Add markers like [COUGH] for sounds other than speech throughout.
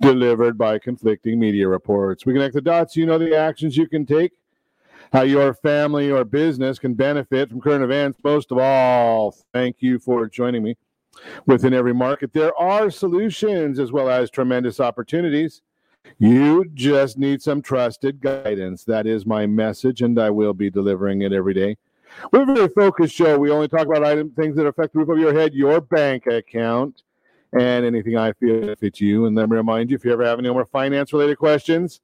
delivered by conflicting media reports. We connect the dots, you know the actions you can take, how your family or business can benefit from current events. Most of all, thank you for joining me. Within every market, there are solutions as well as tremendous opportunities. You just need some trusted guidance. That is my message, and I will be delivering it every day. We're a very focused show. We only talk about item things that affect the roof of your head, your bank account, and anything I feel benefits you. And let me remind you, if you ever have any more finance related questions,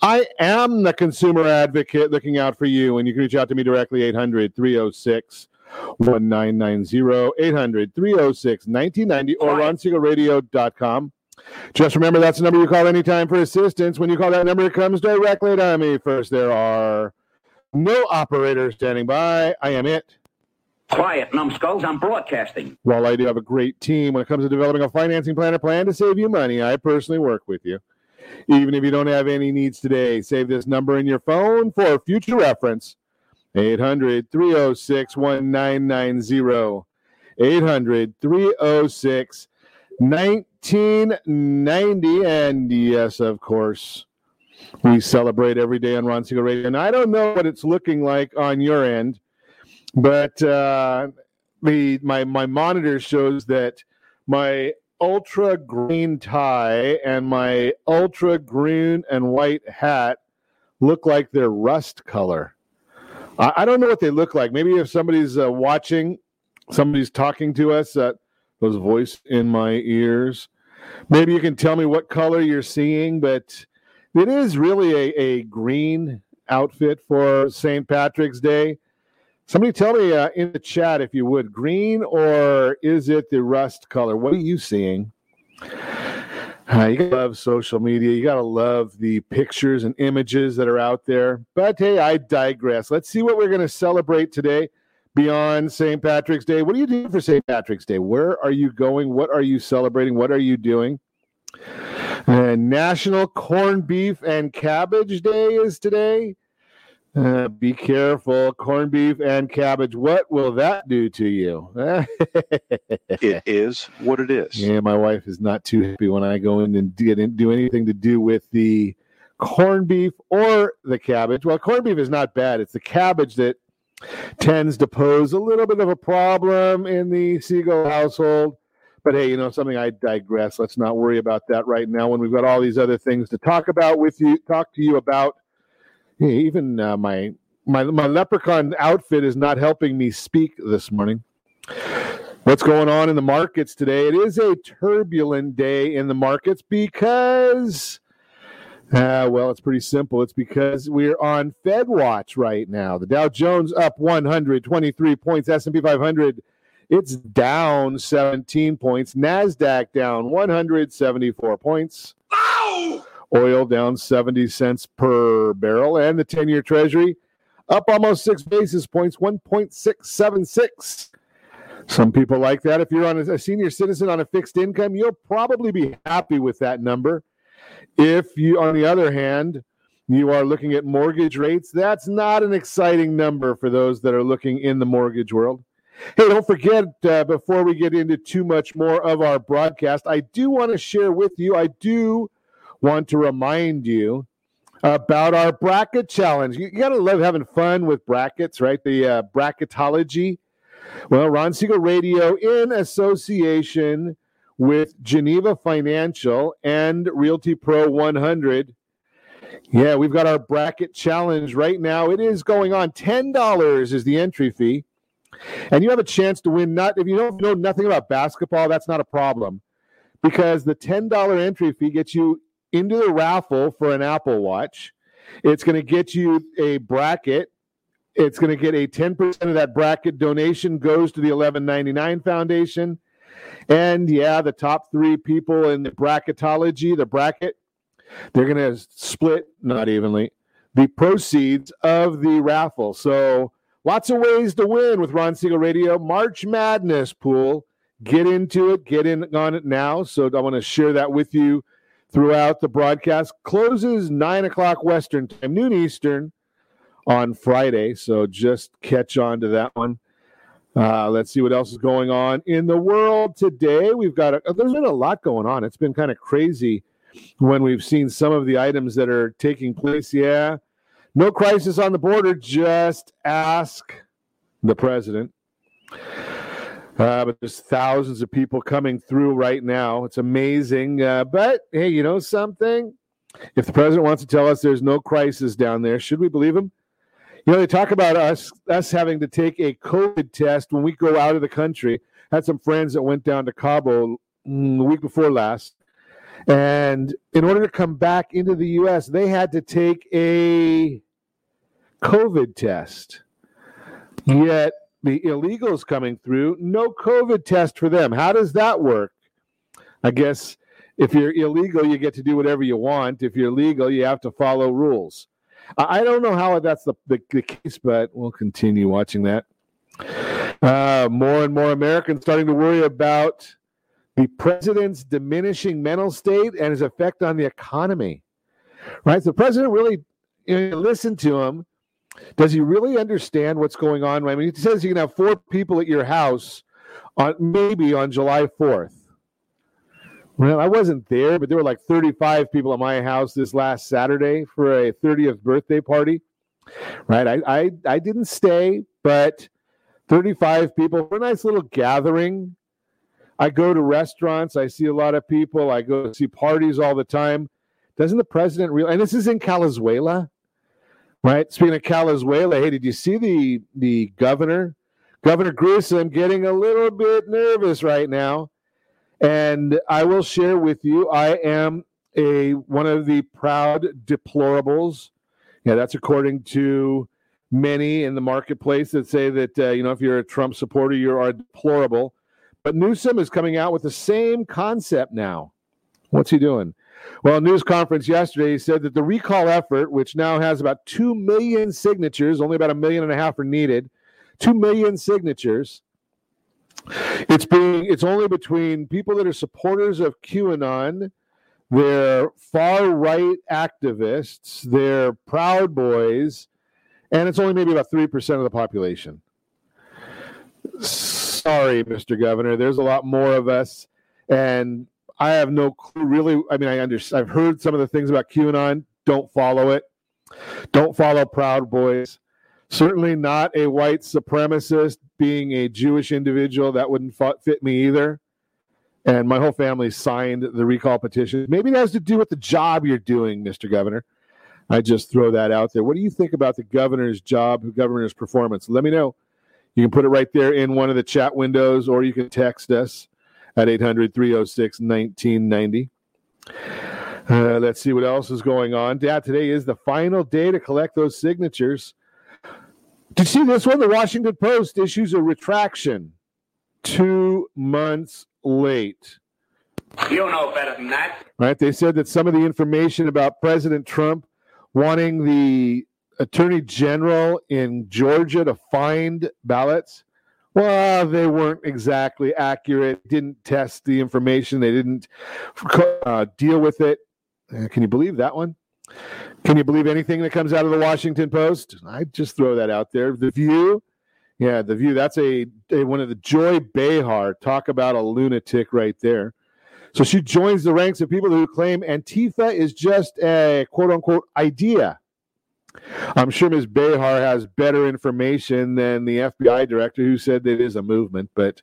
I am the consumer advocate looking out for you. And you can reach out to me directly, 800 306 1990, 800 306 1990, or ronsiegelradio.com. Just remember that's the number you call anytime for assistance. When you call that number, it comes directly to me. First, there are no operators standing by. I am it. Quiet, numbskulls. I'm broadcasting. While I do have a great team when it comes to developing a financing plan or plan to save you money, I personally work with you. Even if you don't have any needs today, save this number in your phone for future reference 800 306 1990. 800 306 1990. And yes, of course, we celebrate every day on Ron Siegel Radio. And I don't know what it's looking like on your end, but uh, the my my monitor shows that my ultra green tie and my ultra green and white hat look like they're rust color. I, I don't know what they look like. Maybe if somebody's uh, watching, somebody's talking to us, uh, those voice in my ears. Maybe you can tell me what color you're seeing, but it is really a, a green outfit for St. Patrick's Day. Somebody tell me uh, in the chat if you would, green or is it the rust color? What are you seeing? Uh, you gotta love social media. You gotta love the pictures and images that are out there. But hey, I digress. Let's see what we're gonna celebrate today beyond St. Patrick's Day. What are you doing for St. Patrick's Day? Where are you going? What are you celebrating? What are you doing? And National Corned Beef and Cabbage Day is today. Uh, be careful, corned beef and cabbage. What will that do to you? [LAUGHS] it is what it is. Yeah, my wife is not too happy when I go in and didn't do anything to do with the corned beef or the cabbage. Well, corned beef is not bad. It's the cabbage that tends to pose a little bit of a problem in the Siegel household. But hey, you know something? I digress. Let's not worry about that right now. When we've got all these other things to talk about with you, talk to you about even uh, my my my leprechaun outfit is not helping me speak this morning. What's going on in the markets today? It is a turbulent day in the markets because, uh, well, it's pretty simple. It's because we're on Fed watch right now. The Dow Jones up 123 points. S&P 500 it's down 17 points. Nasdaq down 174 points. Ow! Oil down 70 cents per barrel, and the 10 year Treasury up almost six basis points, 1.676. Some people like that. If you're on a senior citizen on a fixed income, you'll probably be happy with that number. If you, on the other hand, you are looking at mortgage rates, that's not an exciting number for those that are looking in the mortgage world. Hey, don't forget, uh, before we get into too much more of our broadcast, I do want to share with you, I do want to remind you about our bracket challenge. You, you got to love having fun with brackets, right? The uh, bracketology. Well, Ron Siegel Radio, in association with Geneva Financial and Realty Pro 100. Yeah, we've got our bracket challenge right now. It is going on. $10 is the entry fee. And you have a chance to win. Not if you don't know nothing about basketball, that's not a problem, because the ten dollar entry fee gets you into the raffle for an Apple Watch. It's going to get you a bracket. It's going to get a 10% of that bracket donation goes to the 1199 Foundation. And yeah, the top three people in the bracketology, the bracket, they're going to split, not evenly, the proceeds of the raffle. So lots of ways to win with Ron Siegel Radio. March Madness pool. Get into it. Get in on it now. So I want to share that with you throughout the broadcast. Closes nine o'clock Western time, noon Eastern on Friday. So just catch on to that one. Uh, let's see what else is going on in the world today. We've got a, there's been a lot going on. It's been kind of crazy when we've seen some of the items that are taking place. Yeah, no crisis on the border. Just ask the president. Uh, but there's thousands of people coming through right now. It's amazing. Uh, but hey, you know something? If the president wants to tell us there's no crisis down there, should we believe him? You know, they talk about us us having to take a COVID test when we go out of the country. Had some friends that went down to Cabo mm, the week before last, and in order to come back into the U.S., they had to take a COVID test. Yet the illegals coming through, no COVID test for them. How does that work? I guess if you're illegal, you get to do whatever you want. If you're legal, you have to follow rules. I don't know how that's the, the, the case, but we'll continue watching that. Uh, more and more Americans starting to worry about the president's diminishing mental state and his effect on the economy. Right? So the president really, you know, listen to him. Does he really understand what's going on? I mean, he says you can have four people at your house on maybe on July 4th. Well, I wasn't there, but there were like 35 people at my house this last Saturday for a 30th birthday party. Right? I I, I didn't stay, but 35 people for a nice little gathering. I go to restaurants, I see a lot of people, I go see parties all the time. Doesn't the president realize? And this is in Calizuela, right? Speaking of Calizuela, hey, did you see the the governor, Governor Grissom, getting a little bit nervous right now? And I will share with you, I am a one of the proud deplorables. Yeah, that's according to many in the marketplace that say that uh, you know if you're a Trump supporter, you are deplorable. But Newsom is coming out with the same concept now. What's he doing? Well, news conference yesterday, said that the recall effort, which now has about 2 million signatures, only about a million and a half are needed, 2 million signatures, it's being it's only between people that are supporters of QAnon, they're far right activists, they're Proud Boys, and it's only maybe about three percent of the population. Sorry, Mr. Governor, there's a lot more of us, and I have no clue. Really, I mean, I understand. I've heard some of the things about QAnon. Don't follow it. Don't follow Proud Boys. Certainly not a white supremacist being a Jewish individual. That wouldn't fit me either. And my whole family signed the recall petition. Maybe it has to do with the job you're doing, Mr. Governor. I just throw that out there. What do you think about the governor's job, the governor's performance? Let me know. You can put it right there in one of the chat windows, or you can text us at 800 306 1990. Uh, let's see what else is going on. Yeah, today is the final day to collect those signatures. Did you see this one? The Washington Post issues a retraction two months late. You know better than that. Right? They said that some of the information about President Trump wanting the attorney general in Georgia to find ballots, well, they weren't exactly accurate. Didn't test the information. They didn't uh, deal with it. Uh, can you believe that one? Can you believe anything that comes out of the Washington Post? I just throw that out there. The View, yeah, The View. That's a, a one of the Joy Behar. Talk about a lunatic right there. So she joins the ranks of people who claim Antifa is just a quote unquote idea. I'm sure Ms. Behar has better information than the FBI director who said that it is a movement. But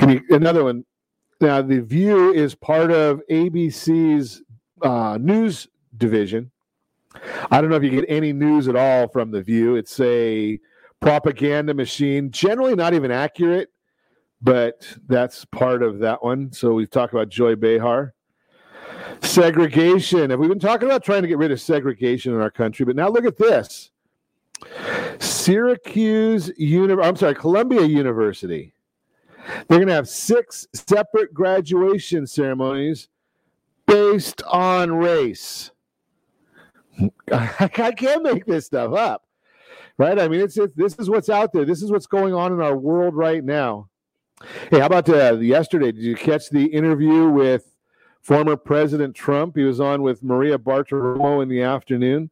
you, another one? Now, The View is part of ABC's uh, news division. I don't know if you get any news at all from The View. It's a propaganda machine, generally not even accurate, but that's part of that one. So we talk about Joy Behar. Segregation. And we've been talking about trying to get rid of segregation in our country, but now look at this. Syracuse University, I'm sorry, Columbia University. They're going to have six separate graduation ceremonies based on race. [LAUGHS] I can't make this stuff up, right? I mean, it's, it's this is what's out there. This is what's going on in our world right now. Hey, how about uh, yesterday? Did you catch the interview with former President Trump? He was on with Maria Bartiromo in the afternoon.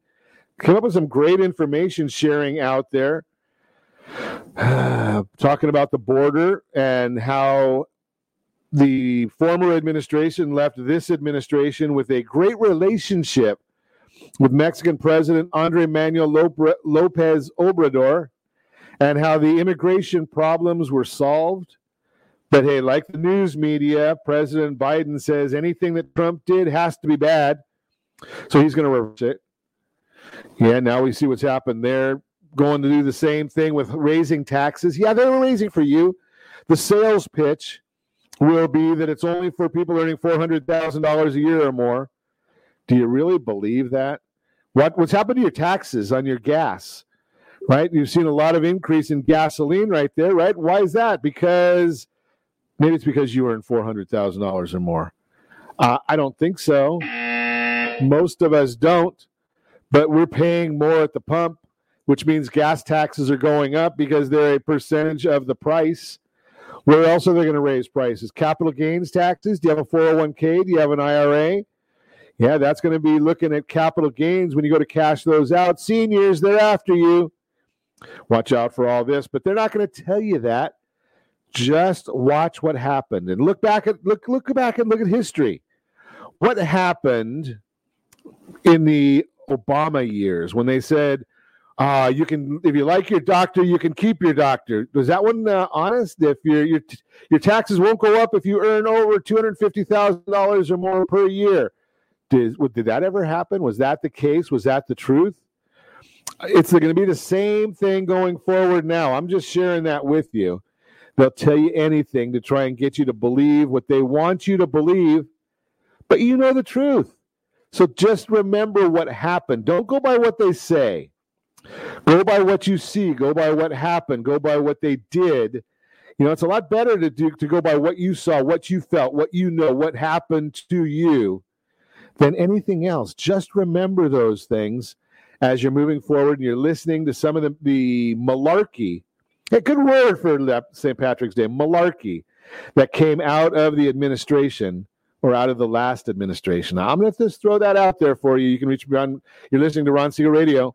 Came up with some great information sharing out there, [SIGHS] talking about the border and how the former administration left this administration with a great relationship with Mexican President Andre Manuel Lopez Obrador and how the immigration problems were solved. But hey, like the news media, President Biden says anything that Trump did has to be bad. So he's going to reverse it. Yeah, now we see what's happened They're Going to do the same thing with raising taxes. Yeah, they're raising for you. The sales pitch will be that it's only for people earning $400,000 a year or more. Do you really believe that? What, what's happened to your taxes on your gas? Right? You've seen a lot of increase in gasoline right there, right? Why is that? Because maybe it's because you earn $400,000 or more. Uh, I don't think so. Most of us don't, but we're paying more at the pump, which means gas taxes are going up because they're a percentage of the price. Where else are they going to raise prices? Capital gains taxes? Do you have a 401k? Do you have an IRA? Yeah, that's going to be looking at capital gains when you go to cash those out. Seniors, they're after you. Watch out for all this, but they're not going to tell you that. Just watch what happened and look back at look look back and look at history. What happened in the Obama years when they said uh, you can, if you like your doctor, you can keep your doctor. Was that one uh, honest? If your your your taxes won't go up if you earn over two hundred fifty thousand dollars or more per year. Did did that ever happen? Was that the case? Was that the truth? It's going to be the same thing going forward now. I'm just sharing that with you. They'll tell you anything to try and get you to believe what they want you to believe, but you know the truth. So just remember what happened. Don't go by what they say. Go by what you see. Go by what happened. Go by what they did. You know, it's a lot better to do to go by what you saw, what you felt, what you know, what happened to you than anything else. Just remember those things as you're moving forward and you're listening to some of the, the malarkey. A good word for St. Patrick's Day, malarkey, that came out of the administration or out of the last administration. I'm going to just throw that out there for you. You can reach me on, you're listening to Ron Siegel Radio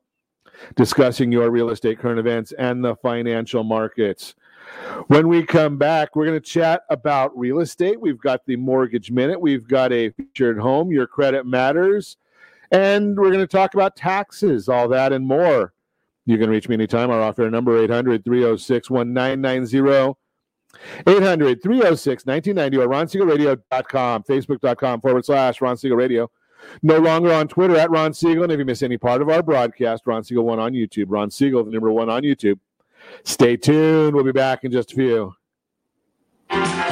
discussing your real estate current events and the financial markets. When we come back, we're going to chat about real estate. We've got the mortgage minute, we've got a featured home, your credit matters, and we're going to talk about taxes, all that and more. You can reach me anytime. Our offer number 800 306 1990. 800 306 1990 or ronsiegelradio.com, facebook.com forward slash Ron Siegel Radio. No longer on Twitter at Ron Siegel. And if you miss any part of our broadcast, Ron Siegel one on YouTube. Ron Siegel, the number one on YouTube. Stay tuned. We'll be back in just a few.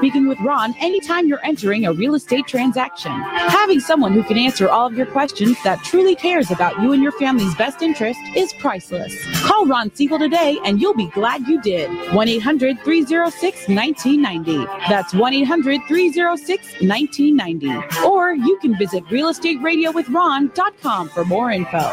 speaking with Ron anytime you're entering a real estate transaction. Having someone who can answer all of your questions that truly cares about you and your family's best interest is priceless. Call Ron Siegel today and you'll be glad you did. 1 800 306 1990. That's 1 800 306 1990. Or you can visit realestateradio.with.ron.com for more info.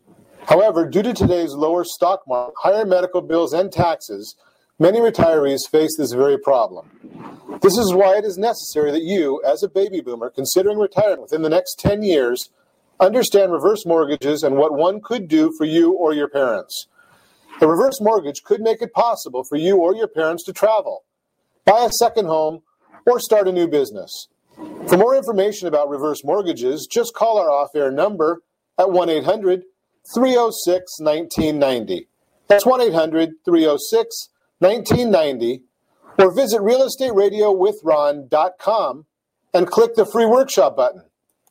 However, due to today's lower stock market, higher medical bills, and taxes, many retirees face this very problem. This is why it is necessary that you, as a baby boomer considering retirement within the next 10 years, understand reverse mortgages and what one could do for you or your parents. A reverse mortgage could make it possible for you or your parents to travel, buy a second home, or start a new business. For more information about reverse mortgages, just call our off air number at 1 800 306 1990. That's 1 800 306 1990. Or visit realestateradio.com and click the free workshop button.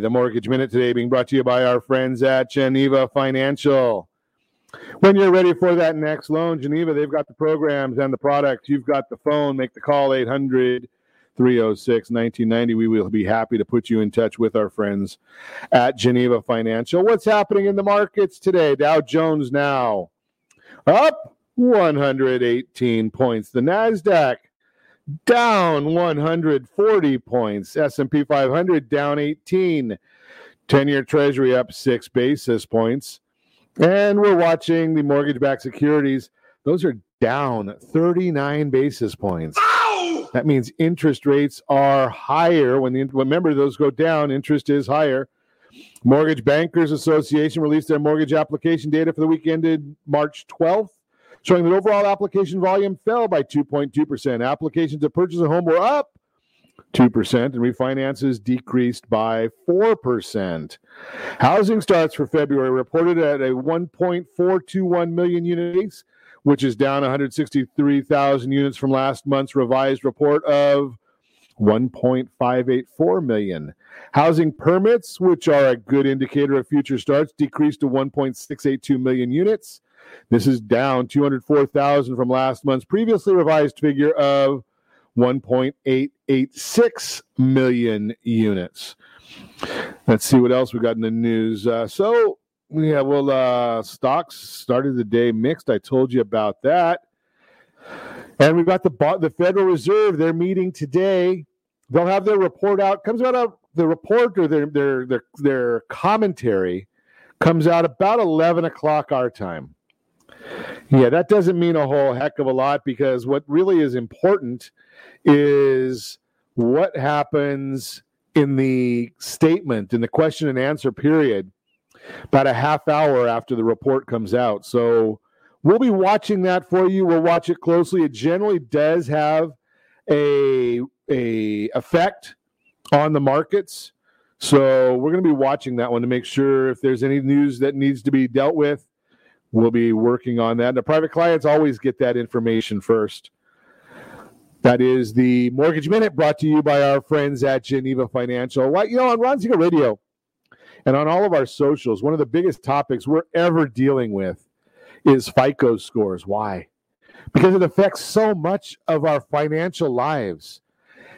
The Mortgage Minute today being brought to you by our friends at Geneva Financial. When you're ready for that next loan, Geneva, they've got the programs and the products. You've got the phone. Make the call 800 306 1990. We will be happy to put you in touch with our friends at Geneva Financial. What's happening in the markets today? Dow Jones now up 118 points. The NASDAQ down 140 points. S&P 500 down 18. 10-year Treasury up 6 basis points. And we're watching the mortgage-backed securities. Those are down 39 basis points. Ow! That means interest rates are higher. When the remember those go down, interest is higher. Mortgage Bankers Association released their mortgage application data for the week ended March 12th showing that overall application volume fell by 2.2%. Applications to purchase a home were up 2%, and refinances decreased by 4%. Housing starts for February reported at a 1.421 million units, which is down 163,000 units from last month's revised report of 1.584 million. Housing permits, which are a good indicator of future starts, decreased to 1.682 million units. This is down 204,000 from last month's previously revised figure of 1.886 million units. Let's see what else we got in the news. Uh, so, yeah, well, uh, stocks started the day mixed. I told you about that. And we've got the the Federal Reserve. They're meeting today. They'll have their report out. Comes out of the report or their their their their commentary comes out about eleven o'clock our time. Yeah, that doesn't mean a whole heck of a lot because what really is important is what happens in the statement, in the question and answer period, about a half hour after the report comes out. So we'll be watching that for you. We'll watch it closely. It generally does have a a effect on the markets. So we're going to be watching that one to make sure if there's any news that needs to be dealt with, we'll be working on that. And the private clients always get that information first. That is the Mortgage Minute brought to you by our friends at Geneva Financial. Well, you know, on Ron Siegel Radio and on all of our socials, one of the biggest topics we're ever dealing with is FICO scores. Why? because it affects so much of our financial lives.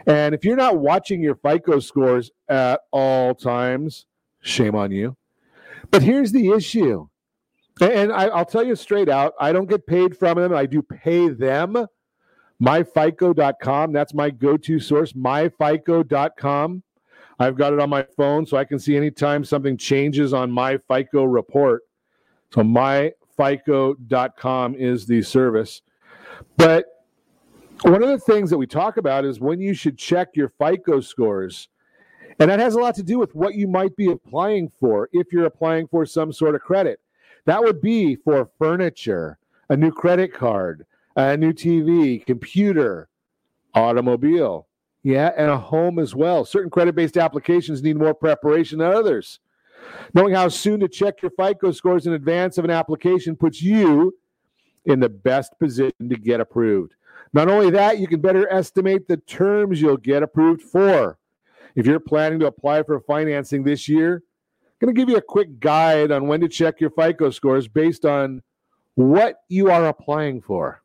And if you're not watching your FICO scores at all times, shame on you. But here's the issue. And I, will tell you straight out, I don't get paid from them. I do pay them. MyFICO.com. That's my go to source, myFICO.com. I've got it on my phone so I can see anytime something changes on my FICO report. So myfico.com is the service. But one of the things that we talk about is when you should check your FICO scores. And that has a lot to do with what you might be applying for if you're applying for some sort of credit. That would be for furniture, a new credit card, a new TV, computer, automobile. Yeah, and a home as well. Certain credit based applications need more preparation than others. Knowing how soon to check your FICO scores in advance of an application puts you in the best position to get approved. Not only that, you can better estimate the terms you'll get approved for. If you're planning to apply for financing this year, going to give you a quick guide on when to check your FICO scores based on what you are applying for.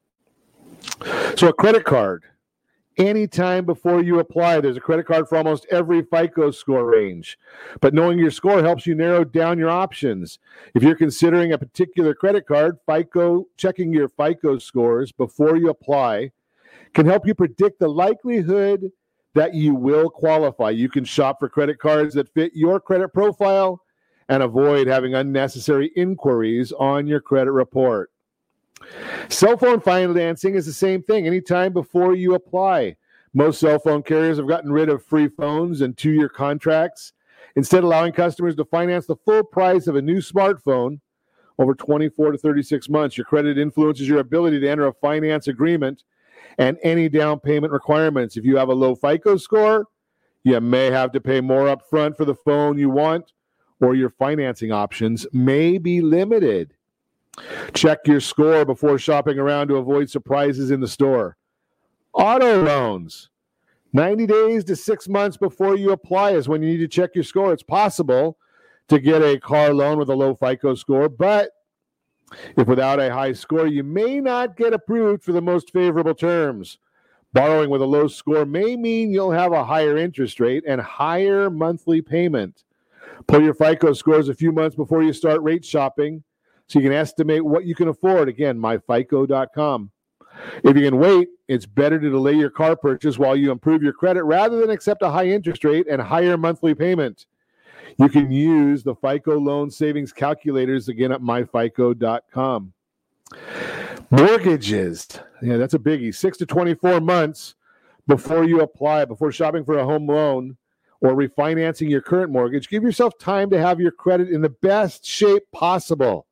So, a credit card anytime before you apply. There's a credit card for almost every FICO score range. But knowing your score helps you narrow down your options. If you're considering a particular credit card, FICO checking your FICO scores before you apply can help you predict the likelihood that you will qualify. You can shop for credit cards that fit your credit profile and avoid having unnecessary inquiries on your credit report. Cell phone financing is the same thing anytime before you apply. Most cell phone carriers have gotten rid of free phones and two year contracts, instead, allowing customers to finance the full price of a new smartphone over 24 to 36 months. Your credit influences your ability to enter a finance agreement and any down payment requirements. If you have a low FICO score, you may have to pay more upfront for the phone you want, or your financing options may be limited. Check your score before shopping around to avoid surprises in the store. Auto loans. 90 days to six months before you apply is when you need to check your score. It's possible to get a car loan with a low FICO score, but if without a high score, you may not get approved for the most favorable terms. Borrowing with a low score may mean you'll have a higher interest rate and higher monthly payment. Pull your FICO scores a few months before you start rate shopping so you can estimate what you can afford. Again, myfico.com. If you can wait, it's better to delay your car purchase while you improve your credit rather than accept a high interest rate and higher monthly payment. You can use the FICO loan savings calculators again at myfico.com. Mortgages. Yeah, that's a biggie. Six to 24 months before you apply, before shopping for a home loan or refinancing your current mortgage. Give yourself time to have your credit in the best shape possible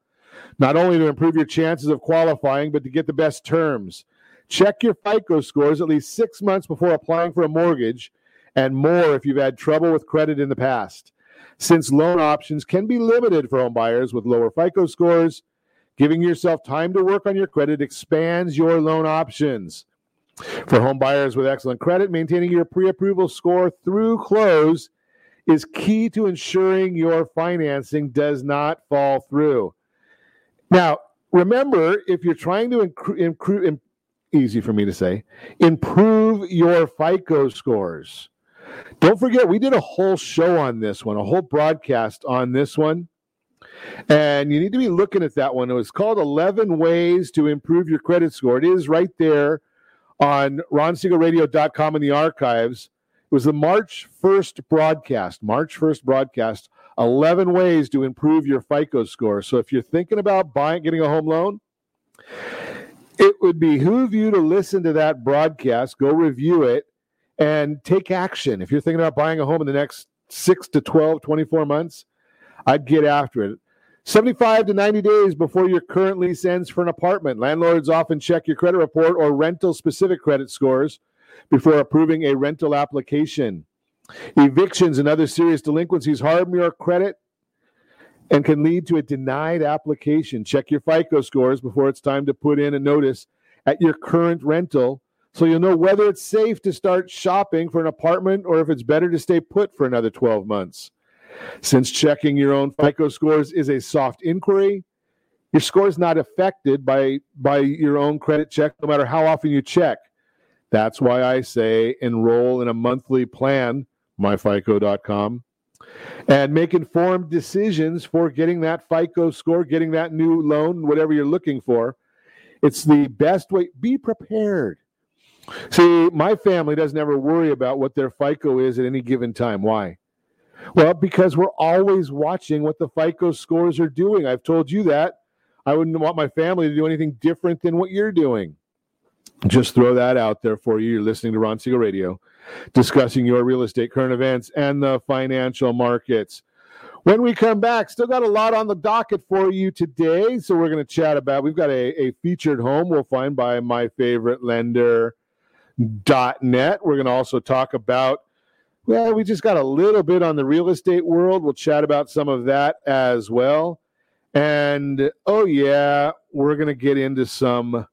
not only to improve your chances of qualifying, but to get the best terms. Check your FICO scores at least six months before applying for a mortgage and more if you've had trouble with credit in the past. Since loan options can be limited for home buyers with lower FICO scores, giving yourself time to work on your credit expands your loan options. For home buyers with excellent credit, maintaining your pre approval score through close is key to ensuring your financing does not fall through. Now, remember, if you're trying to improve, easy for me to say, improve your FICO scores. Don't forget, we did a whole show on this one, a whole broadcast on this one. And you need to be looking at that one. It was called 11 Ways to Improve Your Credit Score. It is right there on ronsiegelradio.com in the archives. It was the March 1st broadcast, March 1st broadcast 11 ways to improve your FICO score. So if you're thinking about buying, getting a home loan, it would behoove you to listen to that broadcast, go review it, and take action. If you're thinking about buying a home in the next six to 12, 24 months, I'd get after it. 75 to 90 days before your current lease ends for an apartment. Landlords often check your credit report or rental specific credit scores before approving a rental application. Evictions and other serious delinquencies harm your credit and can lead to a denied application. Check your FICO scores before it's time to put in a notice at your current rental so you'll know whether it's safe to start shopping for an apartment or if it's better to stay put for another 12 months. Since checking your own FICO scores is a soft inquiry, Your score is not affected by by your own credit check, no matter how often you check. That's why I say enroll in a monthly plan, myfico.com, and make informed decisions for getting that FICO score, getting that new loan, whatever you're looking for. It's the best way. Be prepared. See, my family doesn't ever worry about what their FICO is at any given time. Why? Well, because we're always watching what the FICO scores are doing. I've told you that. I wouldn't want my family to do anything different than what you're doing. Just throw that out there for you. You're listening to Ron Siegel Radio, discussing your real estate, current events, and the financial markets. When we come back, still got a lot on the docket for you today. So we're going to chat about. We've got a, a featured home we'll find by my favorite lender. Net. We're going to also talk about well, we just got a little bit on the real estate world. We'll chat about some of that as well. And oh, yeah, we're going to get into some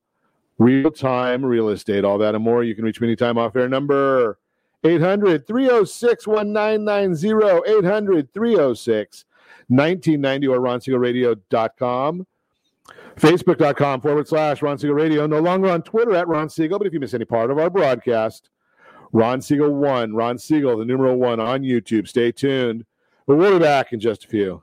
real time real estate, all that and more. You can reach me anytime off air number 800 306 1990, 800 306 1990 or ronsiegelradio.com. Facebook.com forward slash Ron Siegel Radio. No longer on Twitter at Ron Siegel, but if you miss any part of our broadcast, Ron Siegel 1, Ron Siegel, the numeral 1 on YouTube. Stay tuned. But we'll be back in just a few.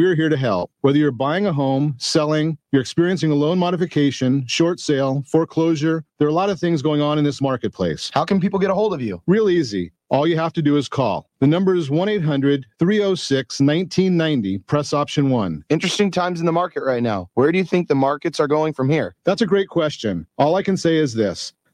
we're here to help. Whether you're buying a home, selling, you're experiencing a loan modification, short sale, foreclosure, there are a lot of things going on in this marketplace. How can people get a hold of you? Real easy. All you have to do is call. The number is 1 800 306 1990. Press option one. Interesting times in the market right now. Where do you think the markets are going from here? That's a great question. All I can say is this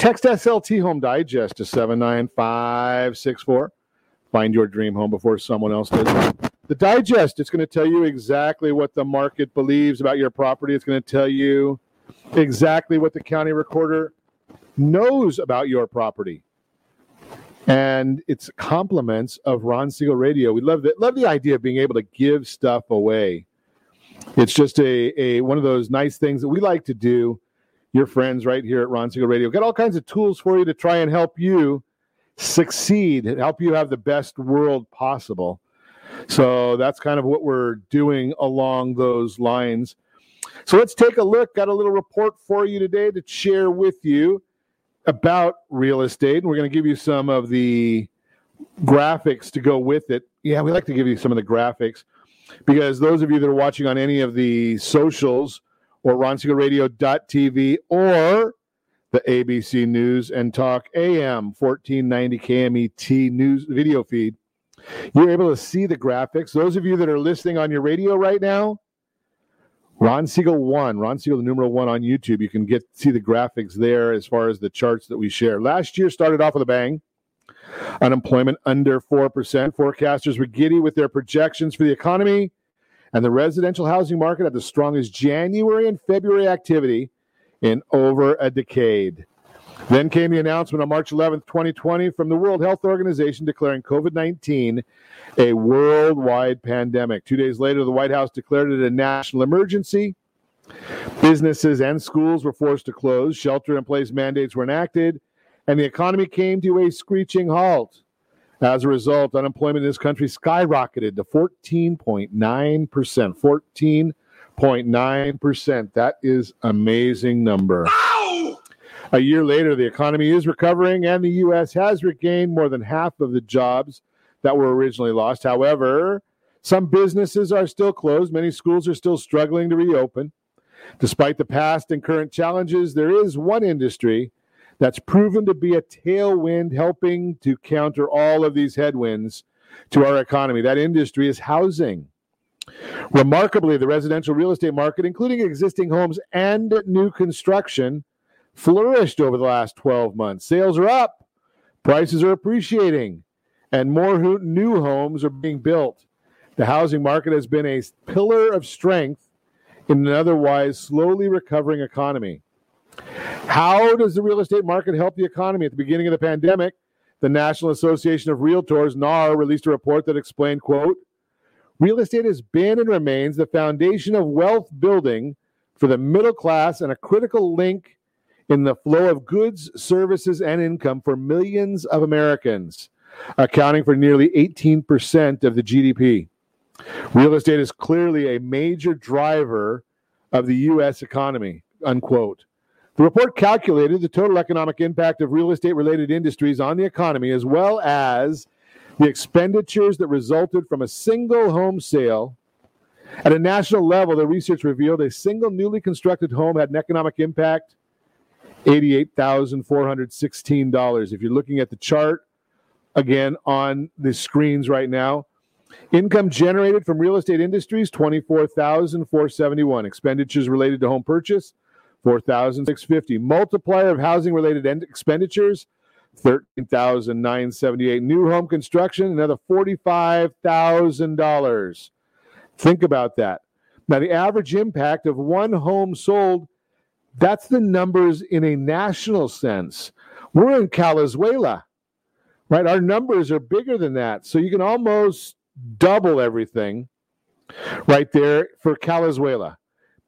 Text SLT Home Digest to 79564. Find your dream home before someone else does. The digest, it's going to tell you exactly what the market believes about your property. It's going to tell you exactly what the county recorder knows about your property. And it's compliments of Ron Siegel Radio. We love the, love the idea of being able to give stuff away. It's just a, a one of those nice things that we like to do. Your friends right here at Ron Siegel Radio got all kinds of tools for you to try and help you succeed, help you have the best world possible. So that's kind of what we're doing along those lines. So let's take a look. Got a little report for you today to share with you about real estate. And we're going to give you some of the graphics to go with it. Yeah, we like to give you some of the graphics because those of you that are watching on any of the socials or ronsiegelradio.tv or the ABC News and Talk AM 1490 KMET news video feed, you're able to see the graphics. Those of you that are listening on your radio right now, Ron Siegel one, Ron Siegel the numeral one on YouTube. You can get see the graphics there as far as the charts that we share. Last year started off with a bang. Unemployment under four percent. Forecasters were giddy with their projections for the economy, and the residential housing market had the strongest January and February activity in over a decade. Then came the announcement on March 11th, 2020, from the World Health Organization declaring COVID 19 a worldwide pandemic. Two days later, the White House declared it a national emergency. Businesses and schools were forced to close, shelter in place mandates were enacted, and the economy came to a screeching halt. As a result, unemployment in this country skyrocketed to 14.9%. 14.9%. That is amazing number. A year later, the economy is recovering, and the U.S. has regained more than half of the jobs that were originally lost. However, some businesses are still closed. Many schools are still struggling to reopen. Despite the past and current challenges, there is one industry that's proven to be a tailwind helping to counter all of these headwinds to our economy. That industry is housing. Remarkably, the residential real estate market, including existing homes and new construction, flourished over the last 12 months. Sales are up, prices are appreciating, and more new homes are being built. The housing market has been a pillar of strength in an otherwise slowly recovering economy. How does the real estate market help the economy? At the beginning of the pandemic, the National Association of Realtors, NAR, released a report that explained, quote, real estate has been and remains the foundation of wealth building for the middle class and a critical link in the flow of goods, services, and income for millions of Americans accounting for nearly 18% of the GDP. Real estate is clearly a major driver of the U.S. economy, unquote. The report calculated the total economic impact of real estate related industries on the economy, as well as the expenditures that resulted from a single home sale. At a national level, the research revealed a single newly constructed home had an economic impact $88,416. If you're looking at the chart, again on the screens right now. Income generated from real estate industries 24,471. Expenditures related to home purchase 4,650. Multiplier of housing related expenditures 13,978. New home construction another $45,000. Think about that. Now the average impact of one home sold that's the numbers in a national sense. We're in Calizuela right? Our numbers are bigger than that. So you can almost double everything right there for Calizuela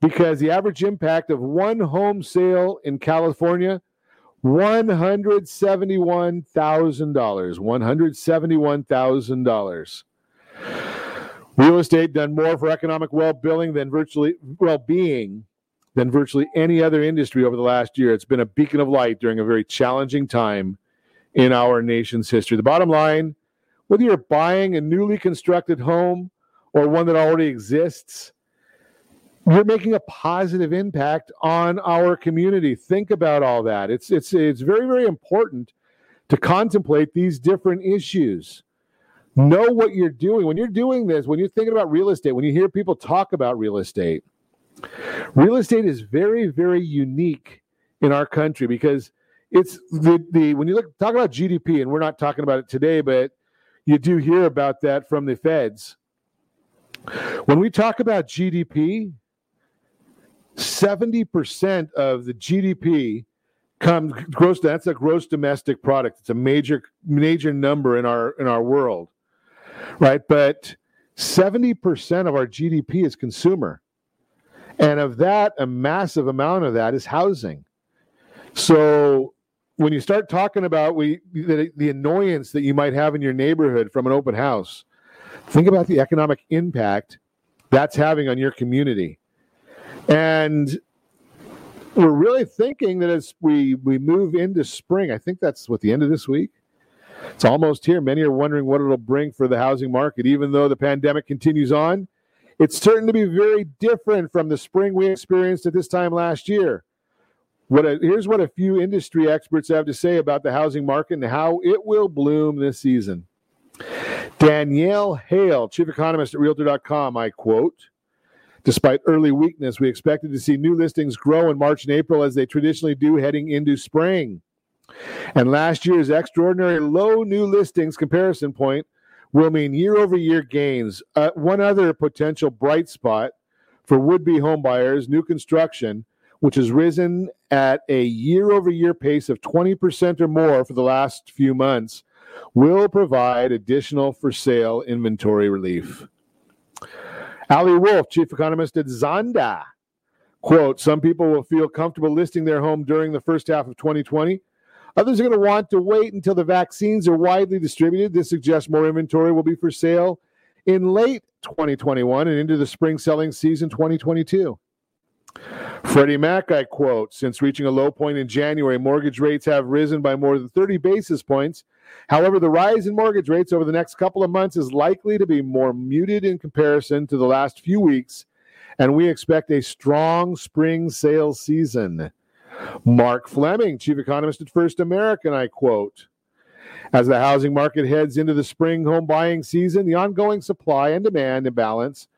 because the average impact of one home sale in California $171,000. $171,000. Real estate done more for economic well-being than virtually well-being than virtually any other industry over the last year. It's been a beacon of light during a very challenging time in our nation's history. The bottom line whether you're buying a newly constructed home or one that already exists, you're making a positive impact on our community. Think about all that. It's it's it's very very important to contemplate these different issues. know what you're doing. When you're doing this, when you're thinking about real estate, when you hear people talk about real estate, real estate is very, very unique in our country because it's the, the when you look talk about GDP, and we're not talking about it today, but you do hear about that from the feds. When we talk about GDP, 70% of the GDP comes gross that's a gross domestic product. It's a major major number in our in our world. Right? But 70% of our GDP is consumer. And of that, a massive amount of that is housing. So when you start talking about we the, the annoyance that you might have in your neighborhood from an open house, think about the economic impact that's having on your community. And we're really thinking that as we we move into spring, I think that's what the end of this week. It's almost here. Many are wondering what it'll bring for the housing market, even though the pandemic continues on. It's certain to be very different from the spring we experienced at this time last year. What a, here's what a few industry experts have to say about the housing market and how it will bloom this season. Danielle Hale, chief economist at Realtor.com, I quote. Despite early weakness, we expected to see new listings grow in March and April as they traditionally do heading into spring. And last year's extraordinary low new listings comparison point will mean year over year gains. Uh, one other potential bright spot for would be homebuyers, new construction, which has risen at a year over year pace of 20% or more for the last few months, will provide additional for sale inventory relief. Ali Wolf, chief economist at Zonda, quote, some people will feel comfortable listing their home during the first half of 2020. Others are going to want to wait until the vaccines are widely distributed. This suggests more inventory will be for sale in late 2021 and into the spring selling season 2022. Freddie Mac, I quote, since reaching a low point in January, mortgage rates have risen by more than 30 basis points However, the rise in mortgage rates over the next couple of months is likely to be more muted in comparison to the last few weeks, and we expect a strong spring sales season. Mark Fleming, chief economist at First American, I quote. As the housing market heads into the spring home buying season, the ongoing supply and demand imbalance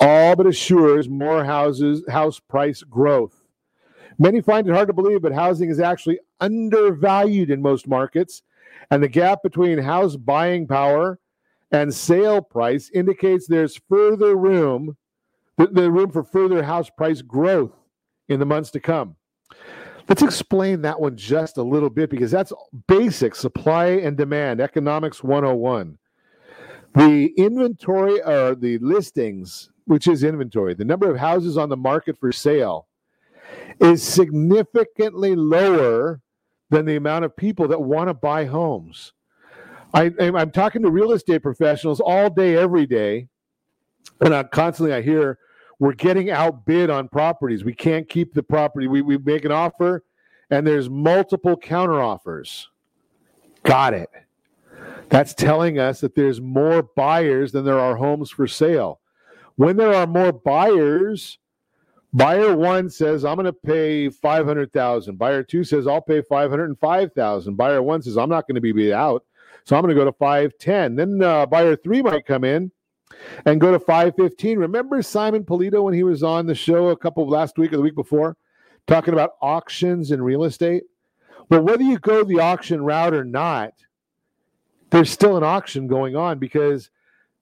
all but assures more houses house price growth. Many find it hard to believe, but housing is actually undervalued in most markets and the gap between house buying power and sale price indicates there's further room, the, room for further house price growth in the months to come. Let's explain that one just a little bit because that's basic supply and demand, economics 101. The inventory or the listings, which is inventory, the number of houses on the market for sale is significantly lower than the amount of people that want to buy homes. I, am talking to real estate professionals all day, every day, and I, constantly I hear we're getting outbid on properties. We can't keep the property. We, we make an offer, and there's multiple counteroffers. Got it. That's telling us that there's more buyers than there are homes for sale. When there are more buyers, Buyer one says, I'm going to pay 500,000. Buyer two says, I'll pay 505,000. Buyer one says, I'm not going to be beat out. So I'm going to go to 510. Then uh, buyer three might come in and go to 515. Remember Simon Polito when he was on the show a couple last week or the week before talking about auctions and real estate? Well, whether you go the auction route or not, there's still an auction going on because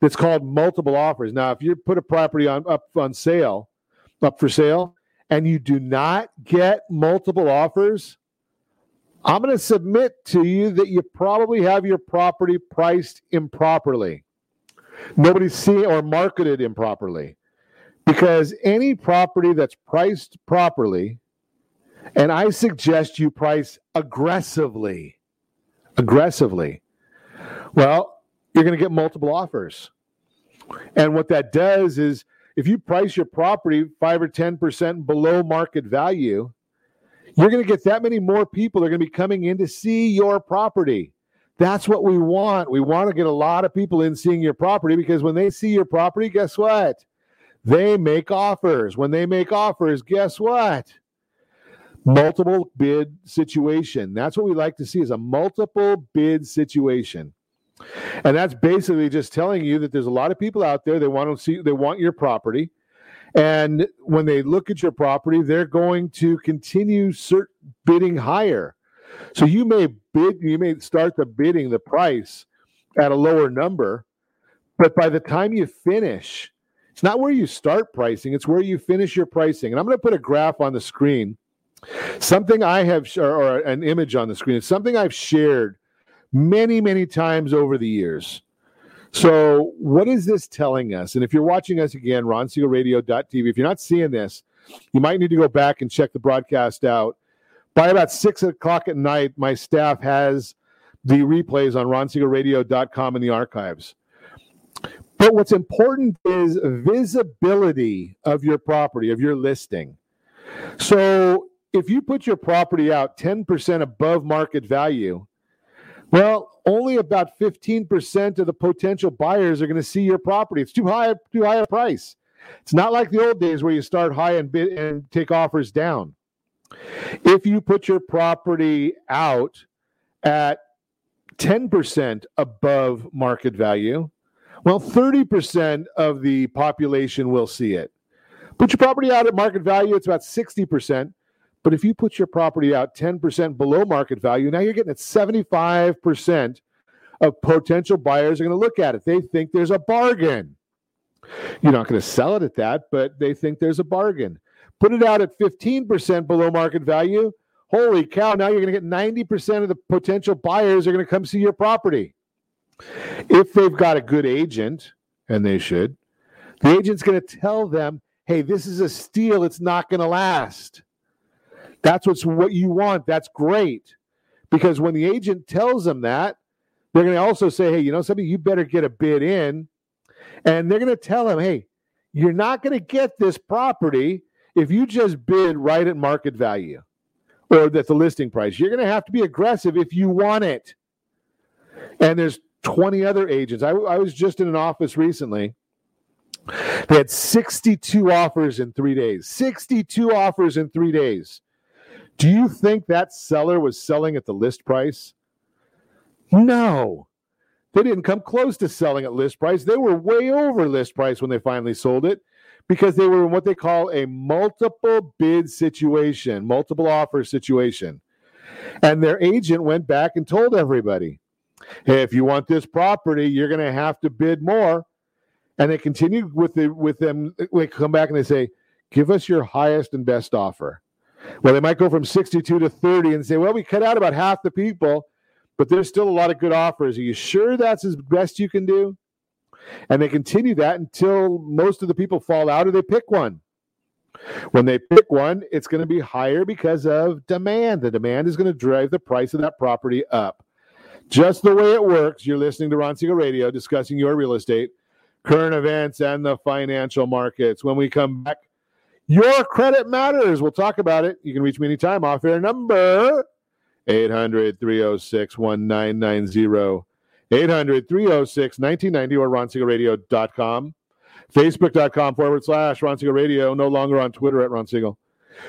it's called multiple offers. Now, if you put a property on up on sale, up for sale and you do not get multiple offers, I'm going to submit to you that you probably have your property priced improperly. Nobody's seen or marketed improperly. Because any property that's priced properly, and I suggest you price aggressively, aggressively, well, you're going to get multiple offers. And what that does is if you price your property five or 10% below market value, you're going to get that many more people are going to be coming in to see your property. That's what we want. We want to get a lot of people in seeing your property because when they see your property, guess what? They make offers. When they make offers, guess what? Multiple bid situation. That's what we like to see is a multiple bid situation. And that's basically just telling you that there's a lot of people out there they want to see they want your property. And when they look at your property, they're going to continue cert- bidding higher. So you may bid, you may start the bidding the price at a lower number, but by the time you finish, it's not where you start pricing, it's where you finish your pricing. And I'm going to put a graph on the screen. Something I have, or an image on the screen. It's something I've shared many, many times over the years. So, what is this telling us? And if you're watching us again, ronsiegelradio.tv, if you're not seeing this, you might need to go back and check the broadcast out. By about six o'clock at night, my staff has the replays on ronsiegelradio.com in the archives. But what's important is visibility of your property, of your listing. So if you put your property out 10% above market value, well, only about 15% of the potential buyers are going to see your property. It's too high, too high a price. It's not like the old days where you start high and bid and take offers down. If you put your property out at 10% above market value, well, 30% of the population will see it. Put your property out at market value, it's about 60%. But if you put your property out 10% below market value, now you're getting at 75% of potential buyers are going to look at it. They think there's a bargain. You're not going to sell it at that, but they think there's a bargain. Put it out at 15% below market value. Holy cow, now you're going to get 90% of the potential buyers are going to come see your property. If they've got a good agent, and they should, the agent's going to tell them, hey, this is a steal. It's not going to last. That's what's what you want. That's great. Because when the agent tells them that, they're going to also say, hey, you know something, you better get a bid in. And they're going to tell him, hey, you're not going to get this property if you just bid right at market value or at the listing price. You're going to have to be aggressive if you want it. And there's 20 other agents. I, I was just in an office recently. They had 62 offers in three days. 62 offers in three days. Do you think that seller was selling at the list price? No. They didn't come close to selling at list price. They were way over list price when they finally sold it because they were in what they call a multiple bid situation, multiple offer situation. And their agent went back and told everybody, hey, if you want this property, you're going to have to bid more. And they continued with the with them. They come back and they say, give us your highest and best offer. Well, they might go from 62 to 30 and say, well, we cut out about half the people, but there's still a lot of good offers. Are you sure that's as best you can do? And they continue that until most of the people fall out or they pick one. When they pick one, it's going to be higher because of demand. The demand is going to drive the price of that property up. Just the way it works. You're listening to Ron Siegel Radio discussing your real estate, current events, and the financial markets. When we come back, your credit matters. We'll talk about it. You can reach me anytime off air number 800 306 1990. 800 306 1990 or ronsiegelradio.com. Facebook.com forward slash Ron no longer on Twitter at Ron Siegel.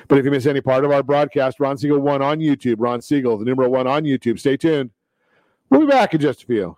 But if you miss any part of our broadcast, Ron Siegel 1 on YouTube, Ron Siegel, the number 1 on YouTube. Stay tuned. We'll be back in just a few.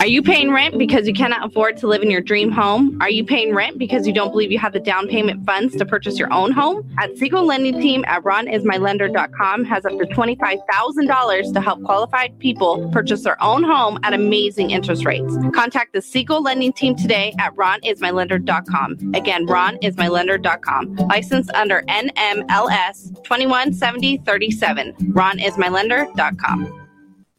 Are you paying rent because you cannot afford to live in your dream home? Are you paying rent because you don't believe you have the down payment funds to purchase your own home? At Siegel Lending Team at RonIsMyLender.com has up to $25,000 to help qualified people purchase their own home at amazing interest rates. Contact the Siegel Lending Team today at RonIsMyLender.com. Again, RonIsMyLender.com. Licensed under NMLS 217037. RonIsMyLender.com.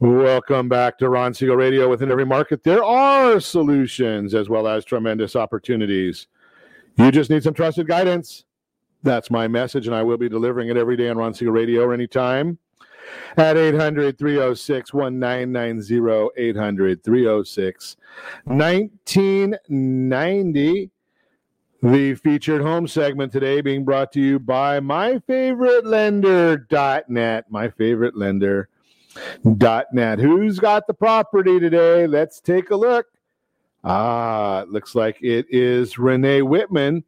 Welcome back to Ron Siegel Radio. Within every market, there are solutions as well as tremendous opportunities. You just need some trusted guidance. That's my message, and I will be delivering it every day on Ron Siegel Radio or anytime at 800 306 1990. 800 306 1990. The featured home segment today being brought to you by my favorite lender.net. My favorite lender net. Who's got the property today? Let's take a look. Ah, it looks like it is Renee Whitman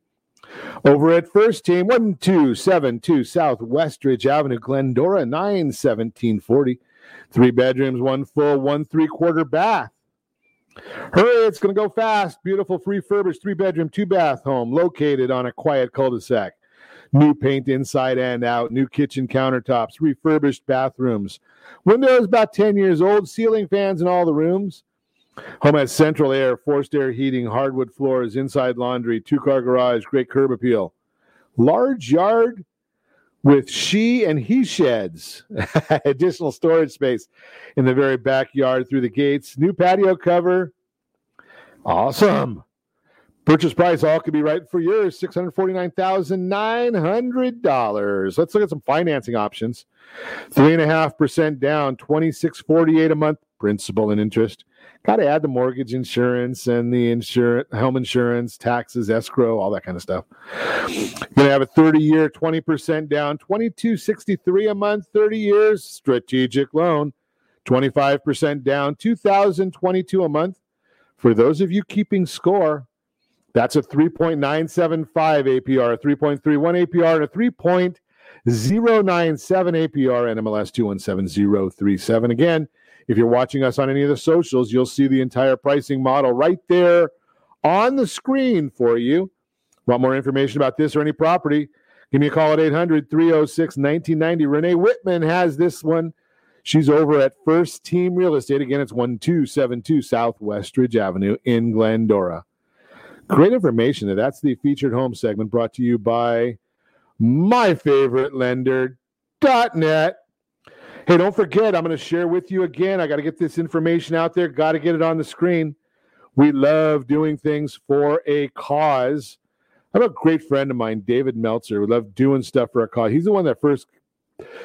over at First Team, 1272 South Westridge Avenue, Glendora, 91740. Three bedrooms, one full, one three quarter bath. Hurry, it's going to go fast. Beautiful, refurbished three bedroom, two bath home located on a quiet cul de sac. New paint inside and out, new kitchen countertops, refurbished bathrooms. Windows about 10 years old, ceiling fans in all the rooms. Home has central air, forced air heating, hardwood floors, inside laundry, two car garage, great curb appeal. Large yard with she and he sheds, [LAUGHS] additional storage space in the very backyard through the gates, new patio cover. Awesome. Purchase price all could be right for yours, $649,900. Let's look at some financing options. 3.5% down, 2648 a month, principal and interest. Got to add the mortgage insurance and the insurance, home insurance, taxes, escrow, all that kind of stuff. To have a 30 year, 20% down, 2263 a month, 30 years, strategic loan, 25% down, 2022 a month. For those of you keeping score, that's a 3.975 APR, a 3.31 APR, and a 3.097 APR, NMLS 217037. Again, if you're watching us on any of the socials, you'll see the entire pricing model right there on the screen for you. Want more information about this or any property? Give me a call at 800 306 1990. Renee Whitman has this one. She's over at First Team Real Estate. Again, it's 1272 South Westridge Avenue in Glendora. Great information. That's the featured home segment brought to you by my favorite lender.net. Hey, don't forget, I'm going to share with you again. I got to get this information out there, got to get it on the screen. We love doing things for a cause. I have a great friend of mine, David Meltzer, who loved doing stuff for a cause. He's the one that first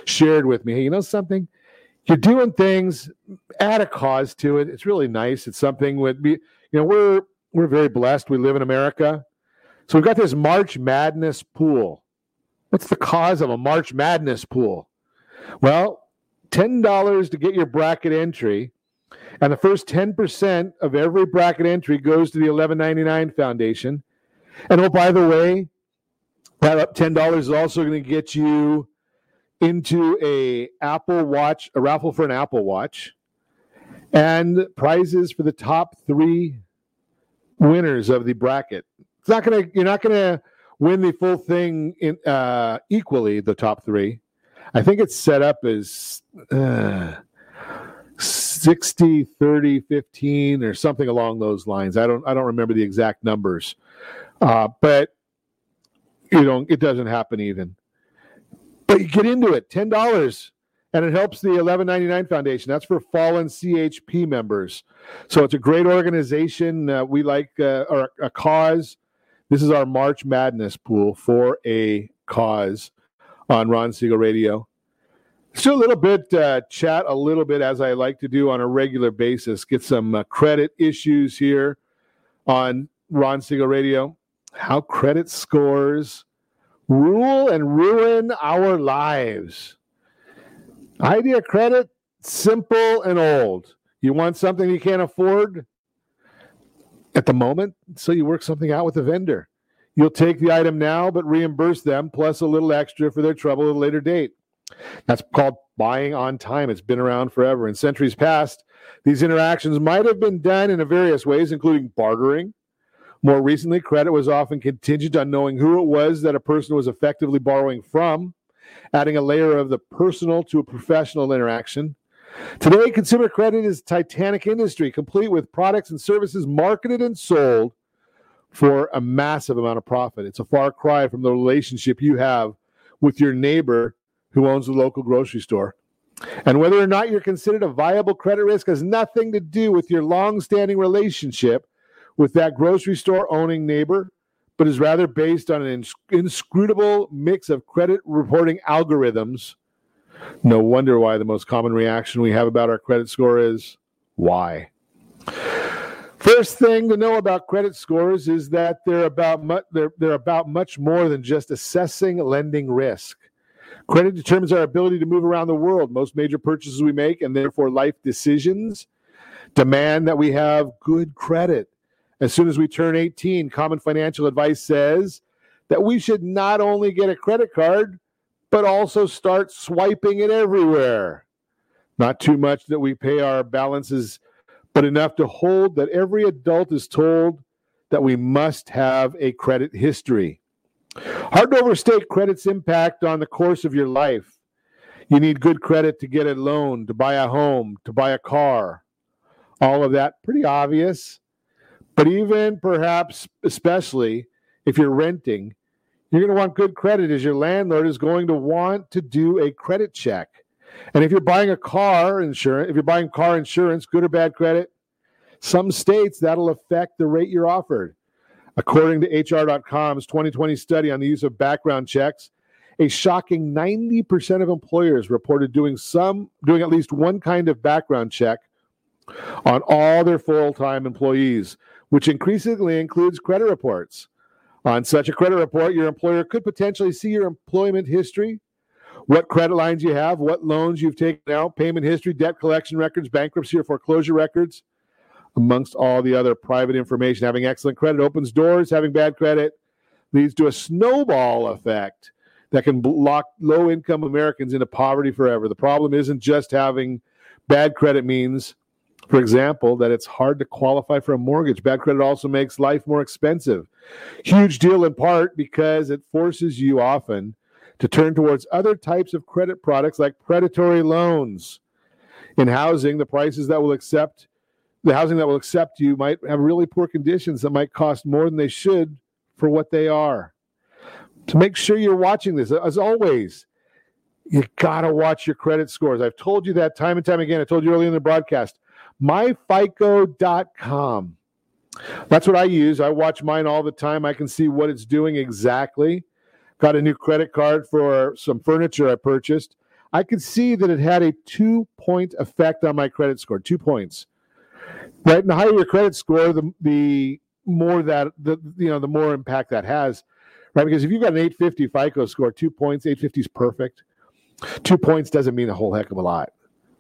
shared with me, hey, you know something? You're doing things, add a cause to it. It's really nice. It's something with be, you know, we're we're very blessed. We live in America. So we've got this March Madness pool. What's the cause of a March Madness pool? Well, $10 to get your bracket entry. And the first 10% of every bracket entry goes to the 1199 Foundation. And oh, by the way, that $10 is also going to get you into a Apple Watch, a raffle for an Apple Watch, and prizes for the top three winners of the bracket. It's not gonna. You're not gonna win the full thing in uh, equally. The top three. I think it's set up as uh, 60, 30, 15, or something along those lines. I don't. I don't remember the exact numbers, uh, but you know, it doesn't happen even. But you get into it, ten dollars, and it helps the eleven ninety nine foundation. That's for fallen CHP members. So it's a great organization. Uh, we like uh, or a cause. This is our March Madness pool for a cause on Ron Siegel Radio. Let's a little bit, uh, chat a little bit as I like to do on a regular basis. Get some uh, credit issues here on Ron Siegel Radio. How credit scores rule and ruin our lives. Idea credit, simple and old. You want something you can't afford at the moment, so you work something out with the vendor. You'll take the item now, but reimburse them plus a little extra for their trouble at a later date. That's called buying on time. It's been around forever. In centuries past, these interactions might have been done in various ways, including bartering, more recently, credit was often contingent on knowing who it was that a person was effectively borrowing from, adding a layer of the personal to a professional interaction. Today, consumer credit is a titanic industry, complete with products and services marketed and sold for a massive amount of profit. It's a far cry from the relationship you have with your neighbor who owns the local grocery store. And whether or not you're considered a viable credit risk has nothing to do with your long standing relationship with that grocery store owning neighbor, but is rather based on an inscrutable mix of credit reporting algorithms. No wonder why the most common reaction we have about our credit score is why. First thing to know about credit scores is that they're about mu- they're, they're about much more than just assessing lending risk. Credit determines our ability to move around the world. Most major purchases we make and therefore life decisions demand that we have good credit. As soon as we turn 18, common financial advice says that we should not only get a credit card, but also start swiping it everywhere. Not too much that we pay our balances, but enough to hold that every adult is told that we must have a credit history. Hard to overstate credit's impact on the course of your life. You need good credit to get a loan, to buy a home, to buy a car. All of that pretty obvious. But even perhaps, especially if you're renting, you're going to want good credit as your landlord is going to want to do a credit check. And if you're buying a car insurance, if you're buying car insurance, good or bad credit, some states that'll affect the rate you're offered. According to HR.com's 2020 study on the use of background checks, a shocking 90% of employers reported doing some doing at least one kind of background check on all their full-time employees which increasingly includes credit reports. On such a credit report, your employer could potentially see your employment history, what credit lines you have, what loans you've taken out, payment history, debt collection records, bankruptcy or foreclosure records, amongst all the other private information. Having excellent credit opens doors, having bad credit leads to a snowball effect that can lock low income Americans into poverty forever. The problem isn't just having bad credit means for example, that it's hard to qualify for a mortgage. Bad credit also makes life more expensive. Huge deal in part because it forces you often to turn towards other types of credit products like predatory loans. In housing, the prices that will accept the housing that will accept you might have really poor conditions that might cost more than they should for what they are. To make sure you're watching this, as always, you got to watch your credit scores. I've told you that time and time again. I told you earlier in the broadcast myfico.com. That's what I use. I watch mine all the time. I can see what it's doing exactly. Got a new credit card for some furniture I purchased. I could see that it had a two point effect on my credit score, two points. Right, and the higher your credit score, the the more that the you know the more impact that has, right? Because if you've got an 850 FICO score, two points, 850 is perfect. Two points doesn't mean a whole heck of a lot.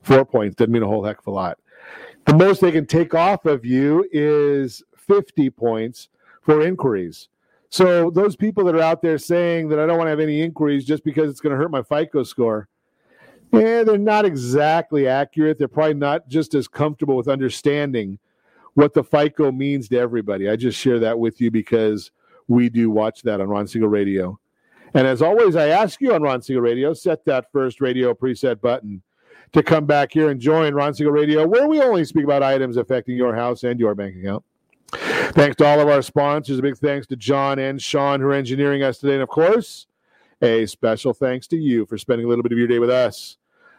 Four points doesn't mean a whole heck of a lot. The most they can take off of you is 50 points for inquiries. So those people that are out there saying that I don't want to have any inquiries just because it's going to hurt my FICO score, yeah, they're not exactly accurate. They're probably not just as comfortable with understanding what the FICO means to everybody. I just share that with you because we do watch that on Ron Siegel Radio. And as always, I ask you on Ron Siegel Radio, set that first radio preset button to come back here and join Ron Siegel Radio, where we only speak about items affecting your house and your bank account. Thanks to all of our sponsors. A big thanks to John and Sean who are engineering us today. And of course, a special thanks to you for spending a little bit of your day with us.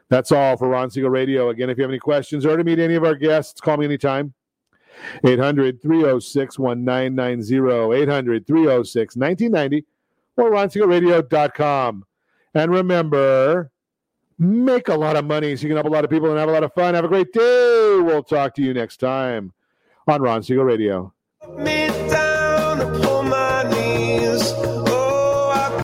That's all for Ron Siegel Radio. Again, if you have any questions or to meet any of our guests, call me anytime. 800 306 1990, 800 306 1990, or ronsiegelradio.com. And remember, make a lot of money so you can help a lot of people and have a lot of fun. Have a great day. We'll talk to you next time on Ron Siegel Radio.